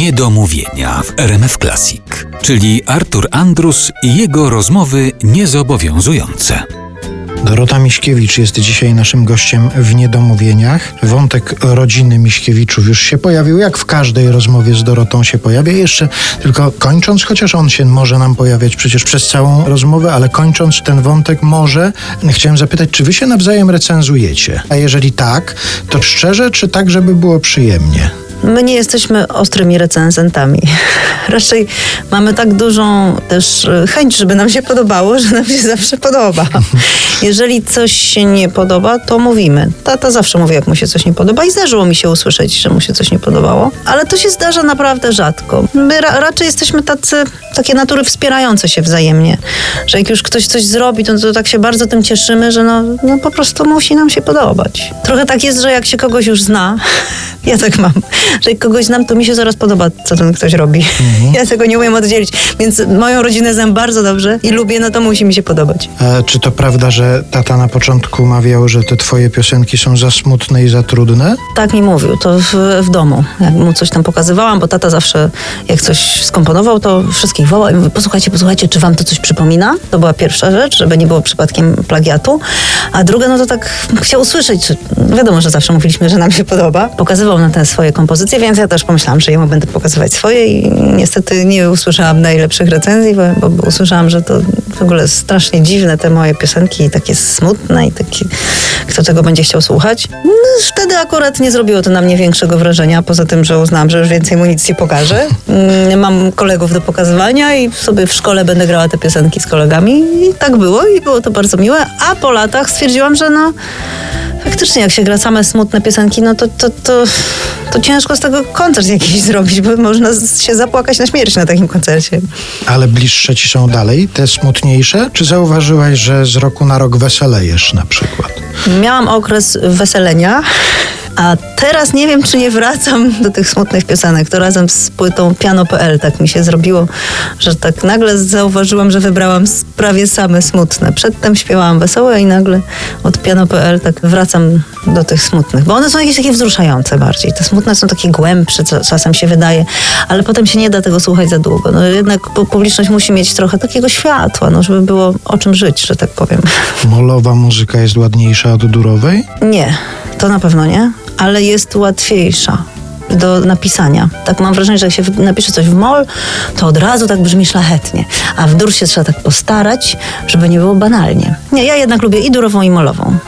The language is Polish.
Niedomówienia w RMF Classic, czyli Artur Andrus i jego rozmowy niezobowiązujące. Dorota Miśkiewicz jest dzisiaj naszym gościem w Niedomówieniach. Wątek rodziny Miśkiewiczów już się pojawił, jak w każdej rozmowie z Dorotą się pojawia. Jeszcze tylko kończąc, chociaż on się może nam pojawiać przecież przez całą rozmowę, ale kończąc ten wątek może, chciałem zapytać, czy wy się nawzajem recenzujecie? A jeżeli tak, to szczerze, czy tak, żeby było przyjemnie? My nie jesteśmy ostrymi recenzentami. Raczej mamy tak dużą też e, chęć, żeby nam się podobało, że nam się zawsze podoba. Jeżeli coś się nie podoba, to mówimy. Tata zawsze mówi, jak mu się coś nie podoba i zdarzyło mi się usłyszeć, że mu się coś nie podobało. Ale to się zdarza naprawdę rzadko. My ra raczej jesteśmy tacy, takie natury wspierające się wzajemnie. Że jak już ktoś coś zrobi, to, to tak się bardzo tym cieszymy, że no, no po prostu musi nam się podobać. Trochę tak jest, że jak się kogoś już zna, ja tak mam, że jak kogoś znam, to mi się zaraz podoba, co ten ktoś robi. Mhm. Ja tego nie umiem oddzielić. Więc moją rodzinę znam bardzo dobrze i lubię, no to musi mi się podobać. A czy to prawda, że tata na początku mawiał, że te twoje piosenki są za smutne i za trudne? Tak mi mówił, to w, w domu. Jak mu coś tam pokazywałam, bo tata zawsze jak coś skomponował, to wszystkich wołał i mówi, posłuchajcie, posłuchajcie, czy wam to coś przypomina? To była pierwsza rzecz, żeby nie było przypadkiem plagiatu. A druga, no to tak chciał usłyszeć, wiadomo, że zawsze mówiliśmy, że nam się podoba. Pokazywał na te swoje kompozycje, więc ja też pomyślałam, że jemu będę pokazywać swoje i niestety nie usłyszałam najlepszych recenzji, bo, bo usłyszałam, że to w ogóle strasznie dziwne te moje piosenki i takie smutne i takie, kto tego będzie chciał słuchać. No, wtedy akurat nie zrobiło to na mnie większego wrażenia, poza tym, że uznałam, że już więcej mu nic nie pokażę. Mm, mam kolegów do pokazywania i sobie w szkole będę grała te piosenki z kolegami i tak było i było to bardzo miłe, a po latach stwierdziłam, że no faktycznie jak się gra same smutne piosenki, no to, to, to, to ciężko z tego koncert jakiś zrobić, bo można się zapłakać na śmierć na takim koncercie. Ale bliższe ci są dalej, te smutniejsze? Czy zauważyłaś, że z roku na rok weselejesz na przykład? Miałam okres weselenia. A teraz nie wiem, czy nie wracam do tych smutnych piosenek. To razem z płytą Piano.pl tak mi się zrobiło, że tak nagle zauważyłam, że wybrałam prawie same smutne. Przedtem śpiewałam wesołe i nagle od Piano.pl tak wracam do tych smutnych. Bo one są jakieś takie wzruszające bardziej. Te smutne są takie głębsze, czasem się wydaje, ale potem się nie da tego słuchać za długo. No jednak publiczność musi mieć trochę takiego światła, no, żeby było o czym żyć, że tak powiem. Molowa muzyka jest ładniejsza od durowej? Nie, to na pewno nie ale jest łatwiejsza do napisania. Tak mam wrażenie, że jak się napisze coś w mol, to od razu tak brzmi szlachetnie, a w dur się trzeba tak postarać, żeby nie było banalnie. Nie, ja jednak lubię i durową, i molową.